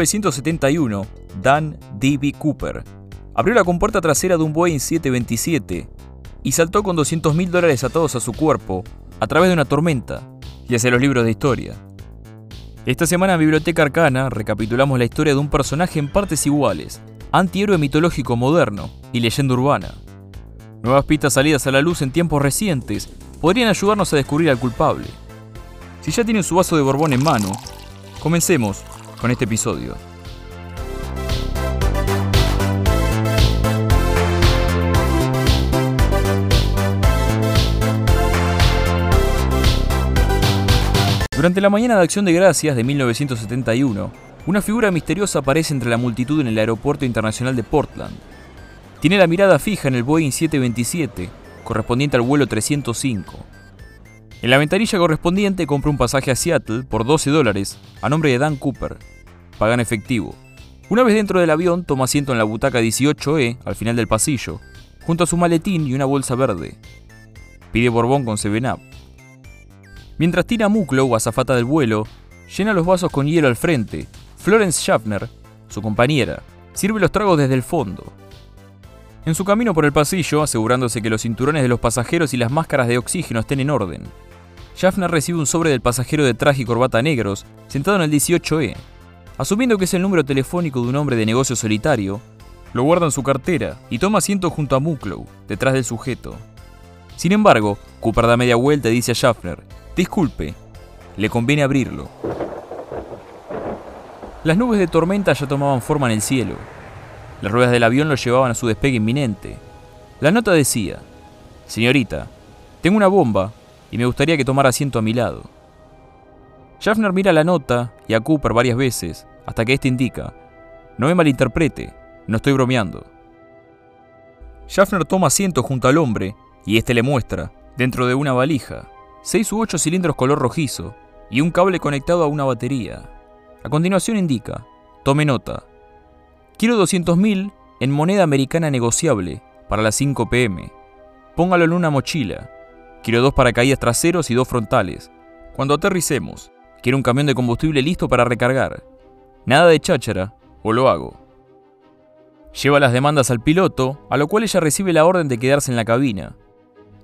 1971, Dan D.B. Cooper abrió la compuerta trasera de un Boeing 727 y saltó con 200 mil dólares atados a su cuerpo a través de una tormenta y hacia los libros de historia. Esta semana en Biblioteca Arcana recapitulamos la historia de un personaje en partes iguales, antihéroe mitológico moderno y leyenda urbana. Nuevas pistas salidas a la luz en tiempos recientes podrían ayudarnos a descubrir al culpable. Si ya tienen su vaso de Borbón en mano, comencemos con este episodio. Durante la mañana de Acción de Gracias de 1971, una figura misteriosa aparece entre la multitud en el aeropuerto internacional de Portland. Tiene la mirada fija en el Boeing 727, correspondiente al vuelo 305. En la ventanilla correspondiente compra un pasaje a Seattle por 12 dólares a nombre de Dan Cooper. Paga en efectivo. Una vez dentro del avión, toma asiento en la butaca 18E, al final del pasillo, junto a su maletín y una bolsa verde. Pide Borbón con 7-Up. Mientras Tina Mucklow, azafata del vuelo, llena los vasos con hielo al frente, Florence Schaffner, su compañera, sirve los tragos desde el fondo. En su camino por el pasillo, asegurándose que los cinturones de los pasajeros y las máscaras de oxígeno estén en orden, Schaffner recibe un sobre del pasajero de traje y corbata negros, sentado en el 18E. Asumiendo que es el número telefónico de un hombre de negocio solitario, lo guarda en su cartera y toma asiento junto a Mucklow, detrás del sujeto. Sin embargo, Cooper da media vuelta y dice a Schaffner, Disculpe, le conviene abrirlo. Las nubes de tormenta ya tomaban forma en el cielo. Las ruedas del avión lo llevaban a su despegue inminente. La nota decía, Señorita, tengo una bomba y me gustaría que tomara asiento a mi lado. Schaffner mira la nota y a Cooper varias veces, hasta que éste indica, no me malinterprete, no estoy bromeando. Schaffner toma asiento junto al hombre y éste le muestra, dentro de una valija, seis u ocho cilindros color rojizo y un cable conectado a una batería. A continuación indica, tome nota, quiero 200.000 en moneda americana negociable para las 5 pm. Póngalo en una mochila. Quiero dos paracaídas traseros y dos frontales. Cuando aterricemos, quiero un camión de combustible listo para recargar. Nada de cháchara, o lo hago. Lleva las demandas al piloto, a lo cual ella recibe la orden de quedarse en la cabina,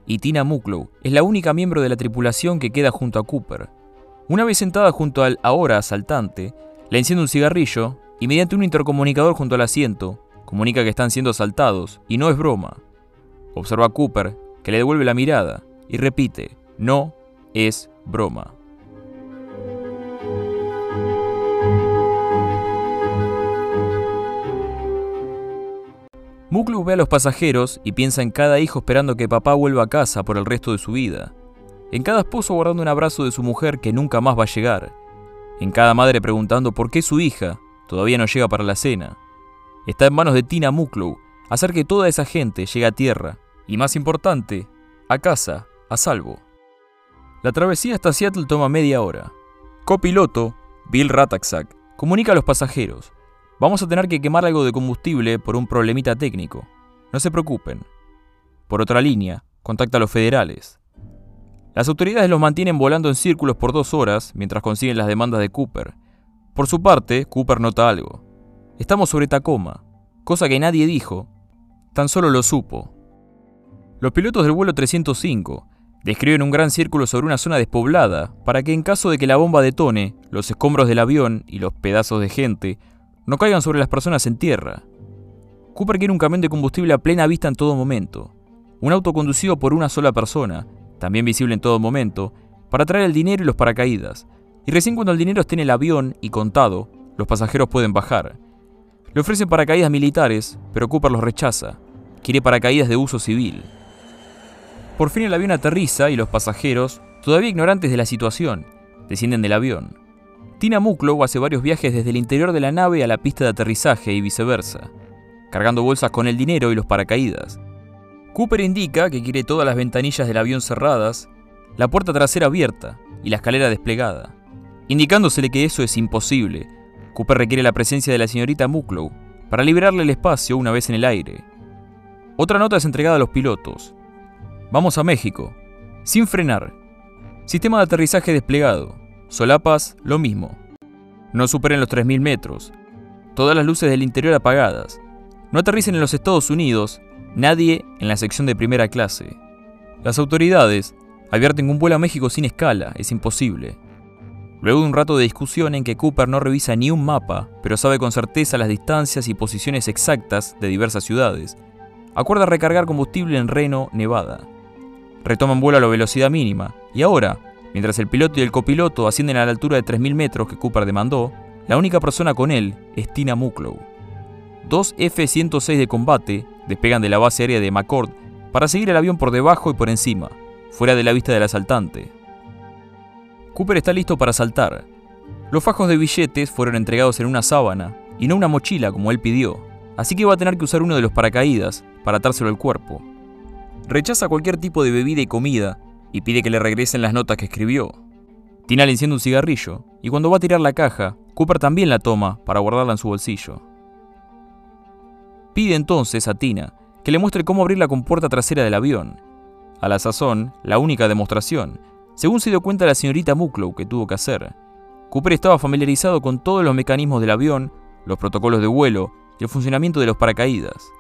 y Tina Mucklow es la única miembro de la tripulación que queda junto a Cooper. Una vez sentada junto al ahora asaltante, le enciende un cigarrillo y mediante un intercomunicador junto al asiento, comunica que están siendo asaltados y no es broma. Observa a Cooper, que le devuelve la mirada, y repite, no es broma. Muklu ve a los pasajeros y piensa en cada hijo esperando que papá vuelva a casa por el resto de su vida. En cada esposo guardando un abrazo de su mujer que nunca más va a llegar. En cada madre preguntando por qué su hija todavía no llega para la cena. Está en manos de Tina Muklow hacer que toda esa gente llegue a tierra. Y más importante, a casa, a salvo. La travesía hasta Seattle toma media hora. Copiloto, Bill Rataxak, comunica a los pasajeros. Vamos a tener que quemar algo de combustible por un problemita técnico. No se preocupen. Por otra línea, contacta a los federales. Las autoridades los mantienen volando en círculos por dos horas mientras consiguen las demandas de Cooper. Por su parte, Cooper nota algo. Estamos sobre Tacoma, cosa que nadie dijo, tan solo lo supo. Los pilotos del vuelo 305 describen un gran círculo sobre una zona despoblada para que en caso de que la bomba detone, los escombros del avión y los pedazos de gente no caigan sobre las personas en tierra. Cooper quiere un camión de combustible a plena vista en todo momento, un auto conducido por una sola persona, también visible en todo momento, para traer el dinero y los paracaídas, y recién cuando el dinero esté en el avión y contado, los pasajeros pueden bajar. Le ofrecen paracaídas militares, pero Cooper los rechaza. Quiere paracaídas de uso civil. Por fin el avión aterriza y los pasajeros, todavía ignorantes de la situación, descienden del avión. Tina Mucklow hace varios viajes desde el interior de la nave a la pista de aterrizaje y viceversa, cargando bolsas con el dinero y los paracaídas. Cooper indica que quiere todas las ventanillas del avión cerradas, la puerta trasera abierta y la escalera desplegada. Indicándosele que eso es imposible, Cooper requiere la presencia de la señorita Mucklow para liberarle el espacio una vez en el aire. Otra nota es entregada a los pilotos. Vamos a México, sin frenar. Sistema de aterrizaje desplegado. Solapas, lo mismo. No superen los 3.000 metros. todas las luces del interior apagadas. No aterricen en los Estados Unidos, nadie en la sección de primera clase. Las autoridades advierten un vuelo a México sin escala es imposible. Luego de un rato de discusión en que Cooper no revisa ni un mapa, pero sabe con certeza las distancias y posiciones exactas de diversas ciudades, acuerda recargar combustible en Reno, Nevada. Retoman vuelo a la velocidad mínima, y ahora, mientras el piloto y el copiloto ascienden a la altura de 3.000 metros que Cooper demandó, la única persona con él es Tina Mucklow. Dos F-106 de combate despegan de la base aérea de McCord para seguir el avión por debajo y por encima, fuera de la vista del asaltante. Cooper está listo para saltar. Los fajos de billetes fueron entregados en una sábana y no una mochila como él pidió, así que va a tener que usar uno de los paracaídas para atárselo al cuerpo. Rechaza cualquier tipo de bebida y comida y pide que le regresen las notas que escribió. Tina le enciende un cigarrillo y cuando va a tirar la caja, Cooper también la toma para guardarla en su bolsillo. Pide entonces a Tina que le muestre cómo abrir la compuerta trasera del avión. A la sazón, la única demostración, según se dio cuenta la señorita Mucklow que tuvo que hacer. Cooper estaba familiarizado con todos los mecanismos del avión, los protocolos de vuelo y el funcionamiento de los paracaídas.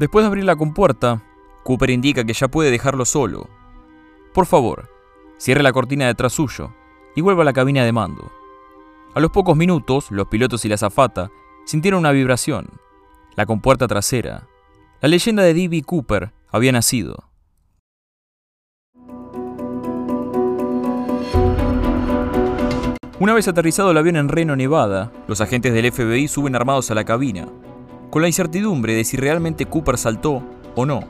Después de abrir la compuerta, Cooper indica que ya puede dejarlo solo. Por favor, cierre la cortina detrás suyo y vuelva a la cabina de mando. A los pocos minutos, los pilotos y la azafata sintieron una vibración. La compuerta trasera. La leyenda de D.B. Cooper había nacido. Una vez aterrizado el avión en Reno, Nevada, los agentes del FBI suben armados a la cabina, con la incertidumbre de si realmente Cooper saltó o no.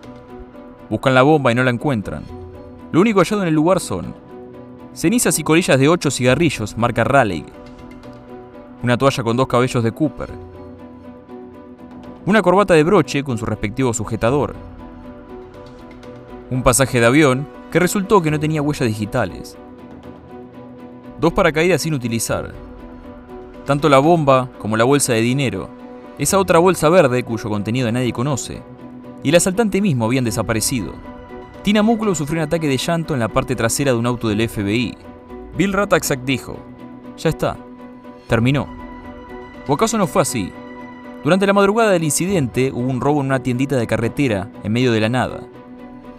Buscan la bomba y no la encuentran. Lo único hallado en el lugar son cenizas y colillas de ocho cigarrillos marca Raleigh, una toalla con dos cabellos de Cooper, una corbata de broche con su respectivo sujetador, un pasaje de avión que resultó que no tenía huellas digitales, dos paracaídas sin utilizar, tanto la bomba como la bolsa de dinero, esa otra bolsa verde cuyo contenido nadie conoce, y el asaltante mismo habían desaparecido. Tina Mucklow sufrió un ataque de llanto en la parte trasera de un auto del FBI. Bill Rataxak dijo, ya está, terminó. ¿O acaso no fue así? Durante la madrugada del incidente hubo un robo en una tiendita de carretera en medio de la nada,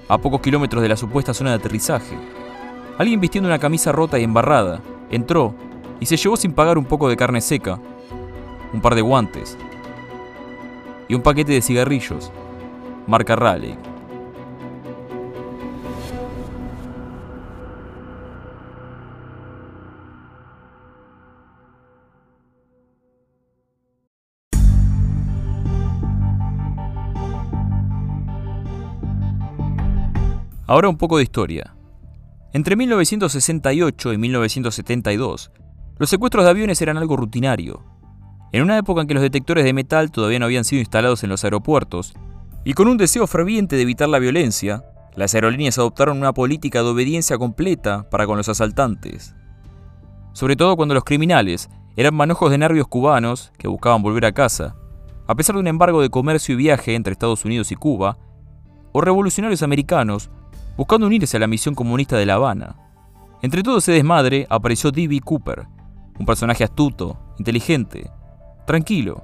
a pocos kilómetros de la supuesta zona de aterrizaje. Alguien vistiendo una camisa rota y embarrada entró y se llevó sin pagar un poco de carne seca, un par de guantes y un paquete de cigarrillos, marca Raleigh. Ahora un poco de historia. Entre 1968 y 1972, los secuestros de aviones eran algo rutinario. En una época en que los detectores de metal todavía no habían sido instalados en los aeropuertos, y con un deseo ferviente de evitar la violencia, las aerolíneas adoptaron una política de obediencia completa para con los asaltantes. Sobre todo cuando los criminales eran manojos de nervios cubanos que buscaban volver a casa, a pesar de un embargo de comercio y viaje entre Estados Unidos y Cuba, o revolucionarios americanos buscando unirse a la misión comunista de La Habana. Entre todo ese desmadre apareció D.B. Cooper, un personaje astuto, inteligente, tranquilo,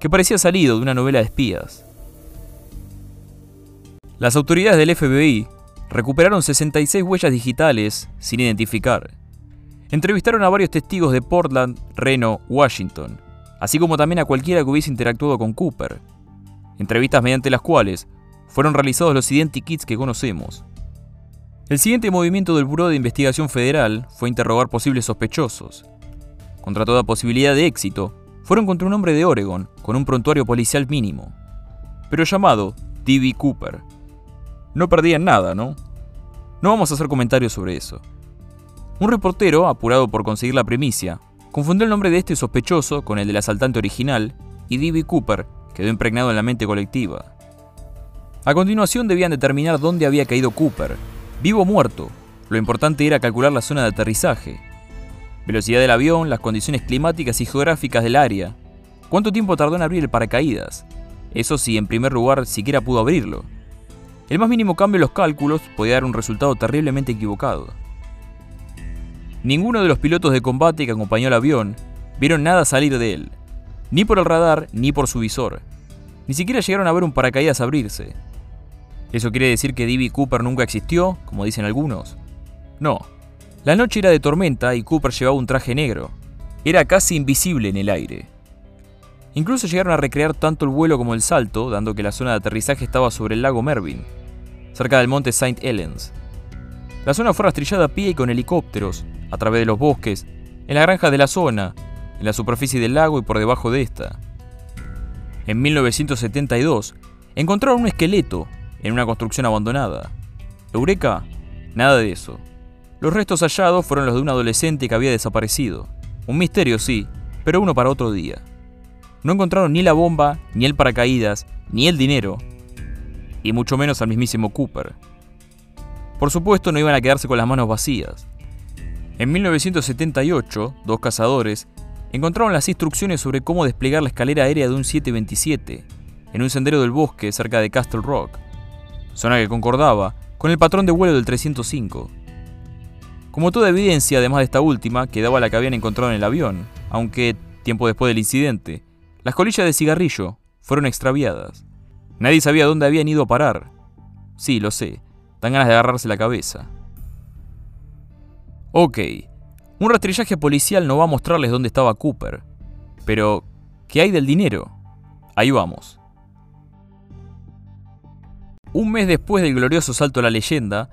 que parecía salido de una novela de espías. Las autoridades del FBI recuperaron 66 huellas digitales sin identificar. Entrevistaron a varios testigos de Portland, Reno, Washington, así como también a cualquiera que hubiese interactuado con Cooper. Entrevistas mediante las cuales fueron realizados los identikits que conocemos. El siguiente movimiento del Buró de Investigación Federal fue interrogar posibles sospechosos. Contra toda posibilidad de éxito, fueron contra un hombre de Oregon con un prontuario policial mínimo, pero llamado D.B. Cooper. No perdían nada, ¿no? No vamos a hacer comentarios sobre eso. Un reportero, apurado por conseguir la primicia, confundió el nombre de este sospechoso con el del asaltante original y D.B. Cooper quedó impregnado en la mente colectiva. A continuación debían determinar dónde había caído Cooper Vivo o muerto, lo importante era calcular la zona de aterrizaje, velocidad del avión, las condiciones climáticas y geográficas del área, cuánto tiempo tardó en abrir el paracaídas, eso sí, en primer lugar, siquiera pudo abrirlo. El más mínimo cambio en los cálculos podía dar un resultado terriblemente equivocado. Ninguno de los pilotos de combate que acompañó al avión vieron nada salir de él. ni por el radar ni por su visor. Ni siquiera llegaron a ver un paracaídas abrirse. ¿Eso quiere decir que D.B. Cooper nunca existió, como dicen algunos? No. La noche era de tormenta y Cooper llevaba un traje negro. Era casi invisible en el aire. Incluso llegaron a recrear tanto el vuelo como el salto, dando que la zona de aterrizaje estaba sobre el lago Mervyn, cerca del monte St. Helens. La zona fue rastrillada a pie y con helicópteros, a través de los bosques, en la granja de la zona, en la superficie del lago y por debajo de esta. En 1972, encontraron un esqueleto en una construcción abandonada. ¿Eureka? Nada de eso. Los restos hallados fueron los de un adolescente que había desaparecido. Un misterio, sí, pero uno para otro día. No encontraron ni la bomba, ni el paracaídas, ni el dinero, y mucho menos al mismísimo Cooper. Por supuesto, no iban a quedarse con las manos vacías. En 1978, dos cazadores encontraron las instrucciones sobre cómo desplegar la escalera aérea de un 727 en un sendero del bosque cerca de Castle Rock, zona que concordaba con el patrón de vuelo del 305. Como toda evidencia, además de esta última, quedaba la que habían encontrado en el avión, aunque, tiempo después del incidente, las colillas de cigarrillo fueron extraviadas. Nadie sabía dónde habían ido a parar. Sí, lo sé, dan ganas de agarrarse la cabeza. Ok, un rastrillaje policial no va a mostrarles dónde estaba Cooper. Pero, ¿qué hay del dinero? Ahí vamos. Un mes después del glorioso salto a la leyenda,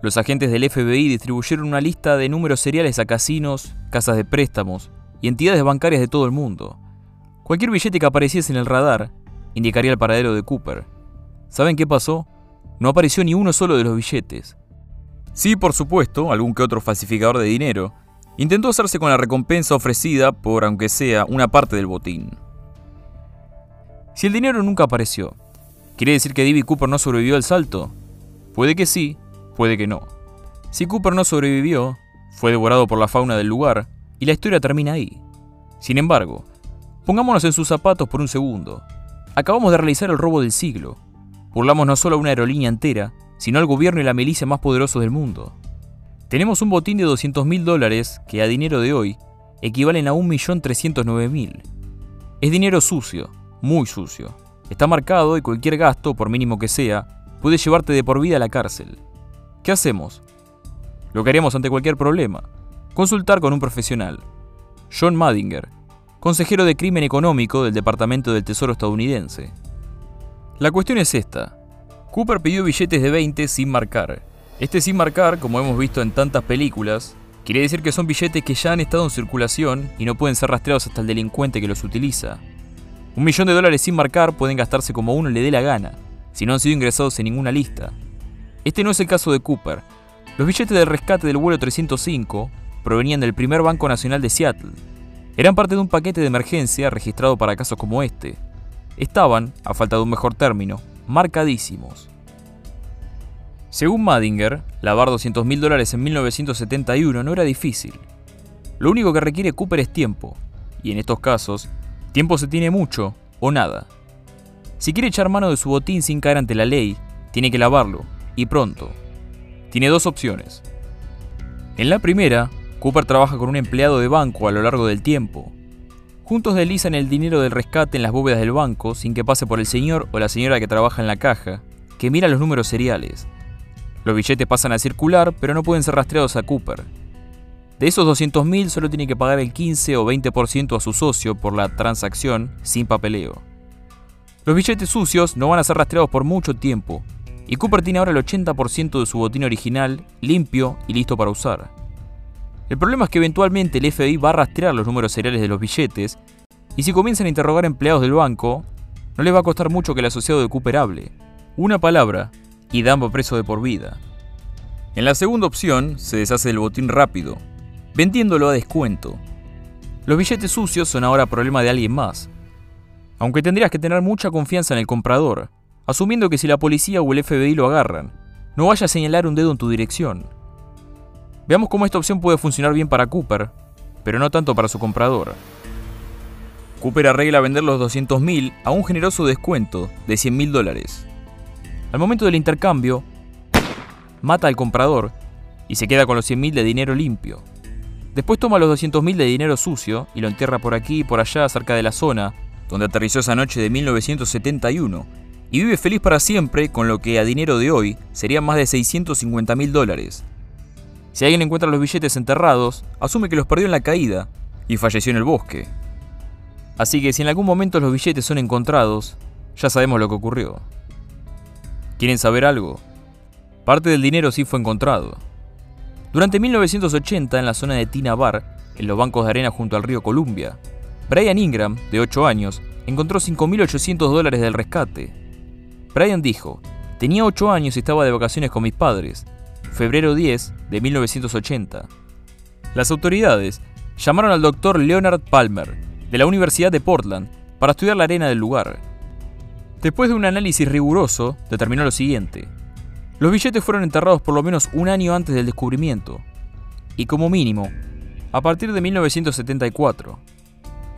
los agentes del FBI distribuyeron una lista de números seriales a casinos, casas de préstamos y entidades bancarias de todo el mundo. Cualquier billete que apareciese en el radar indicaría el paradero de Cooper. ¿Saben qué pasó? No apareció ni uno solo de los billetes. Sí, por supuesto, algún que otro falsificador de dinero, Intentó hacerse con la recompensa ofrecida por, aunque sea, una parte del botín. Si el dinero nunca apareció, ¿quiere decir que D.B. Cooper no sobrevivió al salto? Puede que sí, puede que no. Si Cooper no sobrevivió, fue devorado por la fauna del lugar y la historia termina ahí. Sin embargo, pongámonos en sus zapatos por un segundo. Acabamos de realizar el robo del siglo. Burlamos no solo a una aerolínea entera, sino al gobierno y la milicia más poderosos del mundo. Tenemos un botín de 200 mil dólares que a dinero de hoy equivalen a 1.309.000. Es dinero sucio, muy sucio. Está marcado y cualquier gasto, por mínimo que sea, puede llevarte de por vida a la cárcel. ¿Qué hacemos? Lo que haríamos ante cualquier problema. Consultar con un profesional. John Madinger, consejero de crimen económico del Departamento del Tesoro estadounidense. La cuestión es esta. Cooper pidió billetes de 20 sin marcar este sin marcar, como hemos visto en tantas películas, quiere decir que son billetes que ya han estado en circulación y no pueden ser rastreados hasta el delincuente que los utiliza. Un millón de dólares sin marcar pueden gastarse como uno le dé la gana, si no han sido ingresados en ninguna lista. Este no es el caso de Cooper. Los billetes de rescate del vuelo 305 provenían del primer Banco Nacional de Seattle. Eran parte de un paquete de emergencia registrado para casos como este. Estaban, a falta de un mejor término, marcadísimos. Según Madinger, lavar 200 mil dólares en 1971 no era difícil. Lo único que requiere Cooper es tiempo, y en estos casos, tiempo se tiene mucho o nada. Si quiere echar mano de su botín sin caer ante la ley, tiene que lavarlo, y pronto. Tiene dos opciones. En la primera, Cooper trabaja con un empleado de banco a lo largo del tiempo. Juntos deslizan el dinero del rescate en las bóvedas del banco sin que pase por el señor o la señora que trabaja en la caja, que mira los números seriales los billetes pasan a circular, pero no pueden ser rastreados a Cooper. De esos 200.000 solo tiene que pagar el 15 o 20% a su socio por la transacción sin papeleo. Los billetes sucios no van a ser rastreados por mucho tiempo, y Cooper tiene ahora el 80% de su botín original limpio y listo para usar. El problema es que eventualmente el FBI va a rastrear los números seriales de los billetes, y si comienzan a interrogar empleados del banco, no les va a costar mucho que el asociado de Cooper hable. Una palabra, y Dambo preso de por vida. En la segunda opción, se deshace el botín rápido, vendiéndolo a descuento. Los billetes sucios son ahora problema de alguien más. Aunque tendrías que tener mucha confianza en el comprador, asumiendo que si la policía o el FBI lo agarran, no vaya a señalar un dedo en tu dirección. Veamos cómo esta opción puede funcionar bien para Cooper, pero no tanto para su comprador. Cooper arregla vender los 200.000 a un generoso descuento de 100.000 dólares. Al momento del intercambio, mata al comprador y se queda con los 100.000 de dinero limpio. Después toma los 200.000 de dinero sucio y lo entierra por aquí y por allá cerca de la zona donde aterrizó esa noche de 1971 y vive feliz para siempre con lo que a dinero de hoy serían más de 650 mil dólares. Si alguien encuentra los billetes enterrados, asume que los perdió en la caída y falleció en el bosque. Así que si en algún momento los billetes son encontrados, ya sabemos lo que ocurrió. ¿Quieren saber algo? Parte del dinero sí fue encontrado. Durante 1980, en la zona de Tina Bar, en los bancos de arena junto al río Columbia, Brian Ingram, de 8 años, encontró 5.800 dólares del rescate. Brian dijo, tenía 8 años y estaba de vacaciones con mis padres, febrero 10 de 1980. Las autoridades llamaron al doctor Leonard Palmer, de la Universidad de Portland, para estudiar la arena del lugar. Después de un análisis riguroso, determinó lo siguiente. Los billetes fueron enterrados por lo menos un año antes del descubrimiento, y como mínimo, a partir de 1974.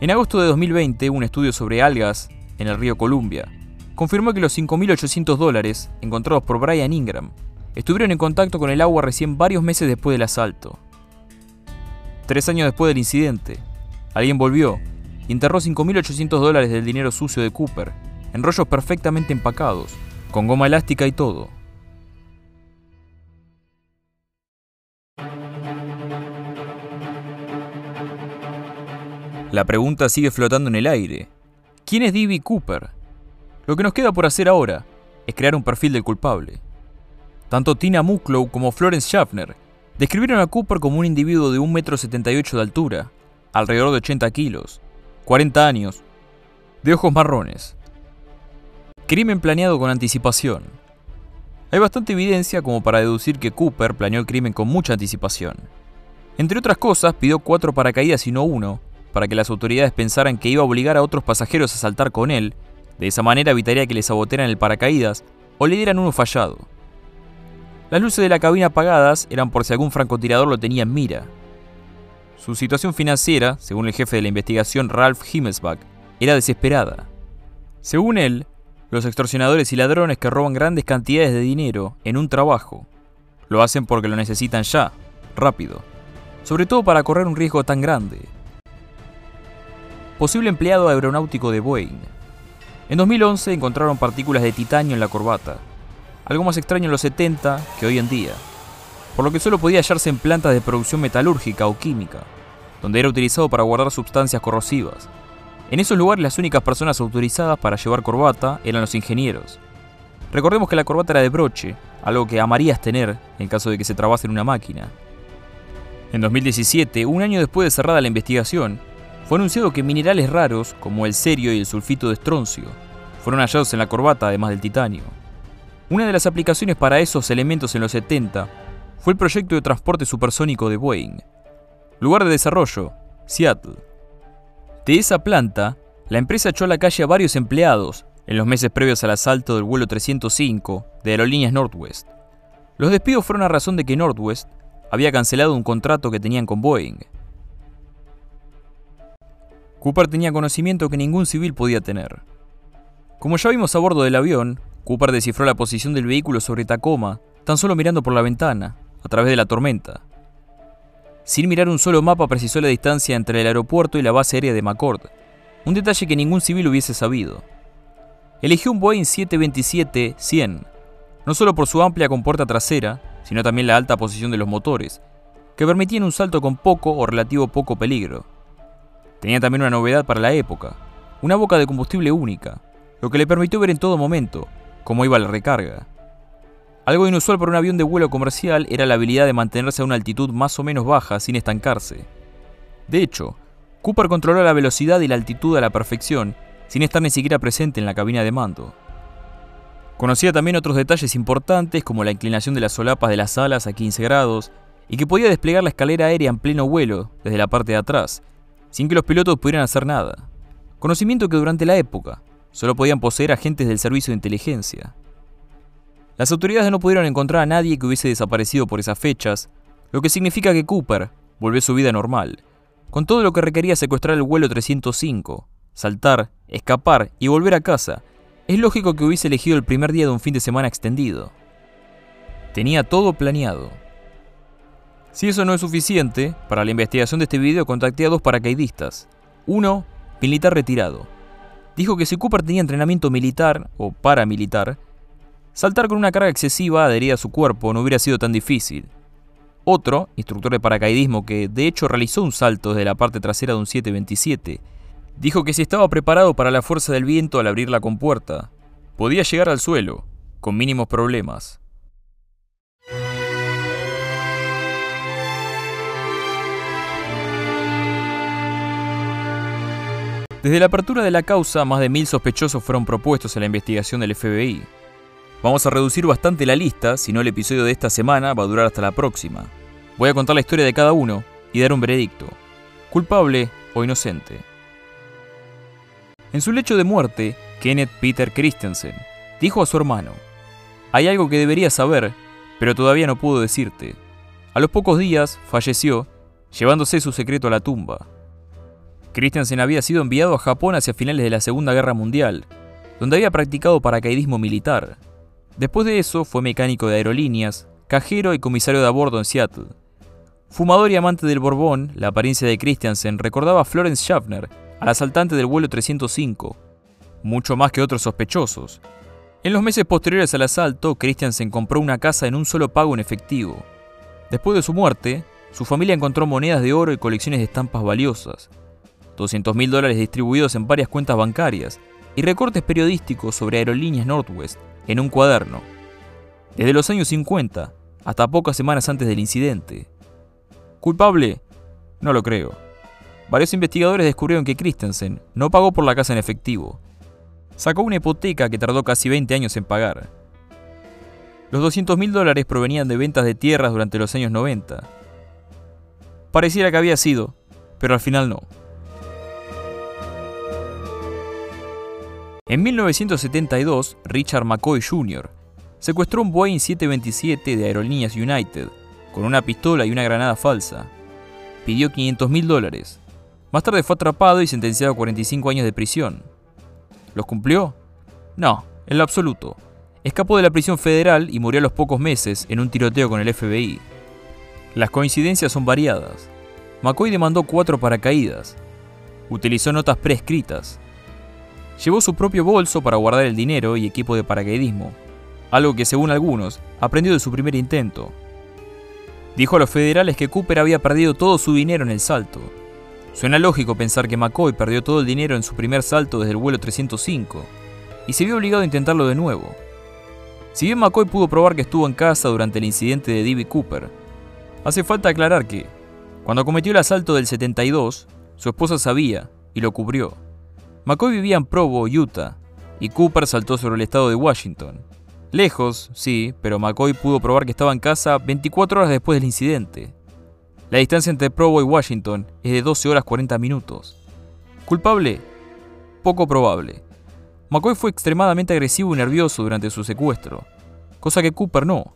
En agosto de 2020, un estudio sobre algas en el río Columbia confirmó que los 5.800 dólares encontrados por Brian Ingram estuvieron en contacto con el agua recién varios meses después del asalto. Tres años después del incidente, alguien volvió y enterró 5.800 dólares del dinero sucio de Cooper en rollos perfectamente empacados, con goma elástica y todo. La pregunta sigue flotando en el aire. ¿Quién es D.B. Cooper? Lo que nos queda por hacer ahora es crear un perfil del culpable. Tanto Tina Mucklow como Florence Schaffner describieron a Cooper como un individuo de 1,78 m de altura, alrededor de 80 kilos, 40 años, de ojos marrones. Crimen planeado con anticipación. Hay bastante evidencia como para deducir que Cooper planeó el crimen con mucha anticipación. Entre otras cosas, pidió cuatro paracaídas y no uno, para que las autoridades pensaran que iba a obligar a otros pasajeros a saltar con él, de esa manera evitaría que le sabotearan el paracaídas o le dieran uno fallado. Las luces de la cabina apagadas eran por si algún francotirador lo tenía en mira. Su situación financiera, según el jefe de la investigación Ralph Himmelsbach, era desesperada. Según él, los extorsionadores y ladrones que roban grandes cantidades de dinero en un trabajo lo hacen porque lo necesitan ya, rápido, sobre todo para correr un riesgo tan grande posible empleado aeronáutico de Boeing. En 2011 encontraron partículas de titanio en la corbata, algo más extraño en los 70 que hoy en día, por lo que solo podía hallarse en plantas de producción metalúrgica o química, donde era utilizado para guardar sustancias corrosivas. En esos lugares las únicas personas autorizadas para llevar corbata eran los ingenieros. Recordemos que la corbata era de broche, algo que amarías tener en caso de que se trabase en una máquina. En 2017, un año después de cerrada la investigación, fue anunciado que minerales raros, como el cerio y el sulfito de estroncio, fueron hallados en la corbata además del titanio. Una de las aplicaciones para esos elementos en los 70 fue el proyecto de transporte supersónico de Boeing. Lugar de desarrollo, Seattle. De esa planta, la empresa echó a la calle a varios empleados en los meses previos al asalto del vuelo 305 de Aerolíneas Northwest. Los despidos fueron a razón de que Northwest había cancelado un contrato que tenían con Boeing. Cooper tenía conocimiento que ningún civil podía tener. Como ya vimos a bordo del avión, Cooper descifró la posición del vehículo sobre Tacoma, tan solo mirando por la ventana, a través de la tormenta. Sin mirar un solo mapa precisó la distancia entre el aeropuerto y la base aérea de McCord, un detalle que ningún civil hubiese sabido. Eligió un Boeing 727-100, no solo por su amplia compuerta trasera, sino también la alta posición de los motores, que permitían un salto con poco o relativo poco peligro. Tenía también una novedad para la época, una boca de combustible única, lo que le permitió ver en todo momento cómo iba la recarga. Algo inusual para un avión de vuelo comercial era la habilidad de mantenerse a una altitud más o menos baja sin estancarse. De hecho, Cooper controló la velocidad y la altitud a la perfección, sin estar ni siquiera presente en la cabina de mando. Conocía también otros detalles importantes como la inclinación de las solapas de las alas a 15 grados y que podía desplegar la escalera aérea en pleno vuelo desde la parte de atrás, sin que los pilotos pudieran hacer nada. Conocimiento que durante la época solo podían poseer agentes del servicio de inteligencia. Las autoridades no pudieron encontrar a nadie que hubiese desaparecido por esas fechas, lo que significa que Cooper volvió a su vida normal, con todo lo que requería secuestrar el vuelo 305, saltar, escapar y volver a casa. Es lógico que hubiese elegido el primer día de un fin de semana extendido. Tenía todo planeado. Si eso no es suficiente, para la investigación de este video contacté a dos paracaidistas. Uno, militar retirado. Dijo que si Cooper tenía entrenamiento militar o paramilitar, saltar con una carga excesiva adherida a su cuerpo no hubiera sido tan difícil. Otro, instructor de paracaidismo que de hecho realizó un salto desde la parte trasera de un 727, dijo que si estaba preparado para la fuerza del viento al abrir la compuerta, podía llegar al suelo, con mínimos problemas. Desde la apertura de la causa, más de mil sospechosos fueron propuestos a la investigación del FBI. Vamos a reducir bastante la lista, si no el episodio de esta semana va a durar hasta la próxima. Voy a contar la historia de cada uno y dar un veredicto. Culpable o inocente. En su lecho de muerte, Kenneth Peter Christensen dijo a su hermano, Hay algo que deberías saber, pero todavía no puedo decirte. A los pocos días falleció, llevándose su secreto a la tumba. Christensen había sido enviado a Japón hacia finales de la Segunda Guerra Mundial, donde había practicado paracaidismo militar. Después de eso fue mecánico de aerolíneas, cajero y comisario de a bordo en Seattle. Fumador y amante del Borbón, la apariencia de Christensen recordaba a Florence Schaffner, al asaltante del vuelo 305, mucho más que otros sospechosos. En los meses posteriores al asalto, Christensen compró una casa en un solo pago en efectivo. Después de su muerte, su familia encontró monedas de oro y colecciones de estampas valiosas, 200 mil dólares distribuidos en varias cuentas bancarias y recortes periodísticos sobre aerolíneas Northwest en un cuaderno. Desde los años 50 hasta pocas semanas antes del incidente. ¿Culpable? No lo creo. Varios investigadores descubrieron que Christensen no pagó por la casa en efectivo. Sacó una hipoteca que tardó casi 20 años en pagar. Los 200 mil dólares provenían de ventas de tierras durante los años 90. Pareciera que había sido, pero al final no. En 1972, Richard McCoy Jr. secuestró un Boeing 727 de Aerolíneas United con una pistola y una granada falsa. Pidió 500 mil dólares. Más tarde fue atrapado y sentenciado a 45 años de prisión. ¿Los cumplió? No, en lo absoluto. Escapó de la prisión federal y murió a los pocos meses en un tiroteo con el FBI. Las coincidencias son variadas. McCoy demandó cuatro paracaídas. Utilizó notas prescritas Llevó su propio bolso para guardar el dinero y equipo de paracaidismo, algo que según algunos aprendió de su primer intento. Dijo a los federales que Cooper había perdido todo su dinero en el salto. Suena lógico pensar que McCoy perdió todo el dinero en su primer salto desde el vuelo 305 y se vio obligado a intentarlo de nuevo. Si bien McCoy pudo probar que estuvo en casa durante el incidente de D.B. Cooper, hace falta aclarar que, cuando cometió el asalto del 72, su esposa sabía y lo cubrió. McCoy vivía en Provo, Utah, y Cooper saltó sobre el estado de Washington. Lejos, sí, pero McCoy pudo probar que estaba en casa 24 horas después del incidente. La distancia entre Provo y Washington es de 12 horas 40 minutos. ¿Culpable? Poco probable. McCoy fue extremadamente agresivo y nervioso durante su secuestro, cosa que Cooper no.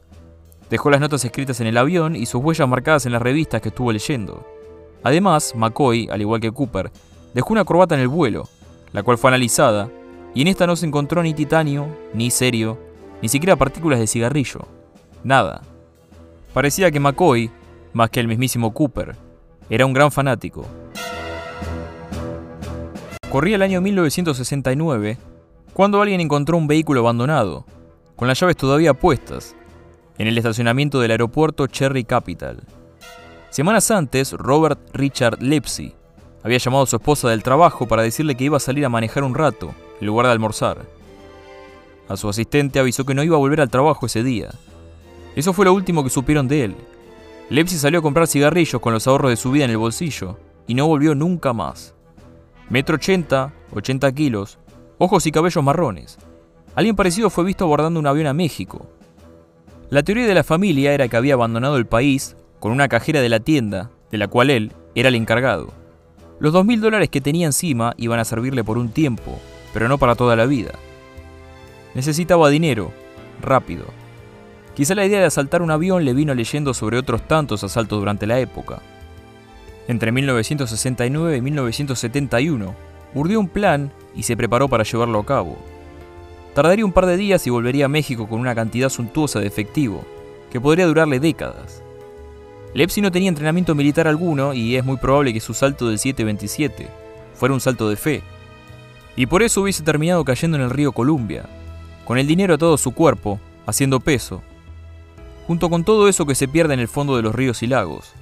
Dejó las notas escritas en el avión y sus huellas marcadas en las revistas que estuvo leyendo. Además, McCoy, al igual que Cooper, dejó una corbata en el vuelo, la cual fue analizada, y en esta no se encontró ni titanio, ni serio, ni siquiera partículas de cigarrillo. Nada. Parecía que McCoy, más que el mismísimo Cooper, era un gran fanático. Corría el año 1969, cuando alguien encontró un vehículo abandonado, con las llaves todavía puestas, en el estacionamiento del aeropuerto Cherry Capital. Semanas antes, Robert Richard Lepsy, había llamado a su esposa del trabajo para decirle que iba a salir a manejar un rato, en lugar de almorzar. A su asistente avisó que no iba a volver al trabajo ese día. Eso fue lo último que supieron de él. Lepsi salió a comprar cigarrillos con los ahorros de su vida en el bolsillo y no volvió nunca más. Metro 80, 80 kilos, ojos y cabellos marrones. Alguien parecido fue visto abordando un avión a México. La teoría de la familia era que había abandonado el país con una cajera de la tienda, de la cual él era el encargado. Los 2.000 dólares que tenía encima iban a servirle por un tiempo, pero no para toda la vida. Necesitaba dinero, rápido. Quizá la idea de asaltar un avión le vino leyendo sobre otros tantos asaltos durante la época. Entre 1969 y 1971, urdió un plan y se preparó para llevarlo a cabo. Tardaría un par de días y volvería a México con una cantidad suntuosa de efectivo, que podría durarle décadas. Lepsi no tenía entrenamiento militar alguno y es muy probable que su salto del 727 fuera un salto de fe. Y por eso hubiese terminado cayendo en el río Columbia, con el dinero a todo su cuerpo, haciendo peso, junto con todo eso que se pierde en el fondo de los ríos y lagos.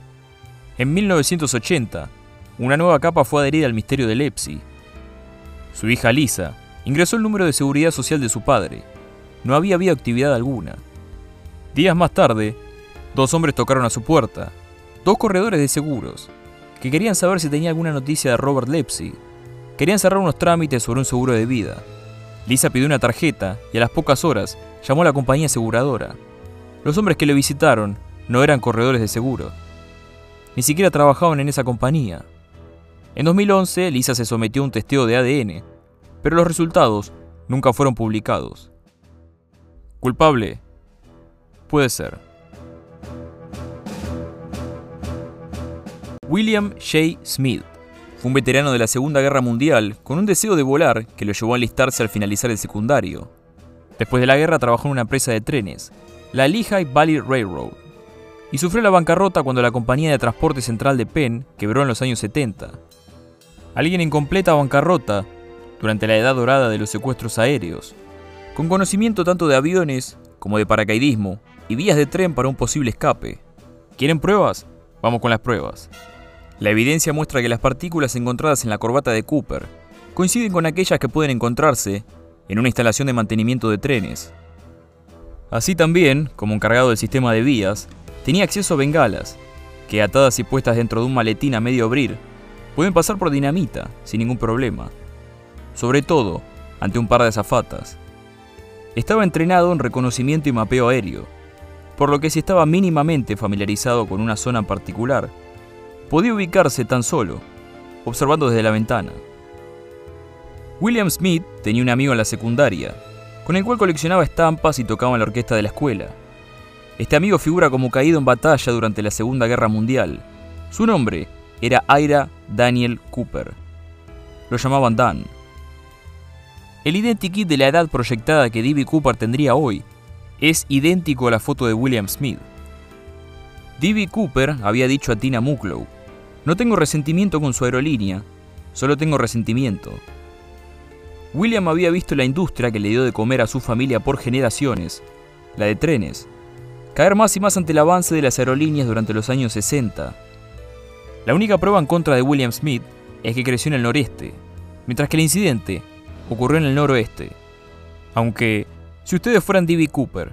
En 1980, una nueva capa fue adherida al misterio de Lepsi. Su hija Lisa ingresó el número de seguridad social de su padre. No había habido actividad alguna. Días más tarde, dos hombres tocaron a su puerta, dos corredores de seguros, que querían saber si tenía alguna noticia de Robert Lepsy. Querían cerrar unos trámites sobre un seguro de vida. Lisa pidió una tarjeta y a las pocas horas llamó a la compañía aseguradora. Los hombres que le visitaron no eran corredores de seguro. Ni siquiera trabajaban en esa compañía. En 2011, Lisa se sometió a un testeo de ADN, pero los resultados nunca fueron publicados. ¿Culpable? Puede ser. William J. Smith fue un veterano de la Segunda Guerra Mundial con un deseo de volar que lo llevó a alistarse al finalizar el secundario. Después de la guerra trabajó en una empresa de trenes, la Lehigh Valley Railroad, y sufrió la bancarrota cuando la compañía de transporte central de Penn quebró en los años 70. Alguien en completa bancarrota durante la edad dorada de los secuestros aéreos, con conocimiento tanto de aviones como de paracaidismo y vías de tren para un posible escape. ¿Quieren pruebas? Vamos con las pruebas. La evidencia muestra que las partículas encontradas en la corbata de Cooper coinciden con aquellas que pueden encontrarse en una instalación de mantenimiento de trenes. Así también, como encargado del sistema de vías, tenía acceso a bengalas, que atadas y puestas dentro de un maletín a medio abrir, pueden pasar por dinamita sin ningún problema. Sobre todo, ante un par de azafatas. Estaba entrenado en reconocimiento y mapeo aéreo, por lo que si estaba mínimamente familiarizado con una zona en particular, podía ubicarse tan solo, observando desde la ventana. William Smith tenía un amigo en la secundaria, con el cual coleccionaba estampas y tocaba en la orquesta de la escuela. Este amigo figura como caído en batalla durante la Segunda Guerra Mundial. Su nombre era Ira Daniel Cooper. Lo llamaban Dan. El identikit de la edad proyectada que D.B. Cooper tendría hoy es idéntico a la foto de William Smith. D.B. Cooper había dicho a Tina Mucklow, no tengo resentimiento con su aerolínea, solo tengo resentimiento. William había visto la industria que le dio de comer a su familia por generaciones, la de trenes, caer más y más ante el avance de las aerolíneas durante los años 60. La única prueba en contra de William Smith es que creció en el noreste, mientras que el incidente ocurrió en el noroeste. Aunque si ustedes fueran D.B. Cooper,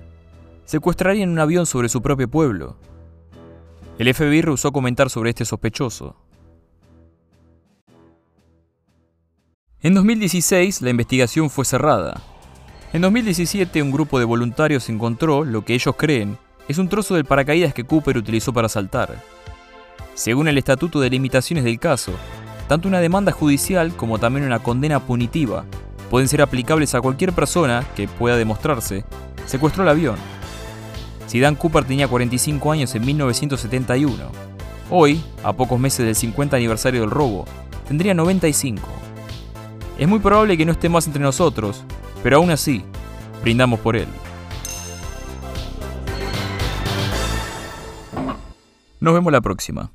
secuestrarían un avión sobre su propio pueblo. El FBI rehusó comentar sobre este sospechoso. En 2016 la investigación fue cerrada. En 2017 un grupo de voluntarios encontró lo que ellos creen es un trozo del paracaídas que Cooper utilizó para saltar. Según el estatuto de limitaciones del caso, tanto una demanda judicial como también una condena punitiva pueden ser aplicables a cualquier persona que pueda demostrarse secuestró el avión. Si Dan Cooper tenía 45 años en 1971, hoy, a pocos meses del 50 aniversario del robo, tendría 95. Es muy probable que no esté más entre nosotros, pero aún así, brindamos por él. Nos vemos la próxima.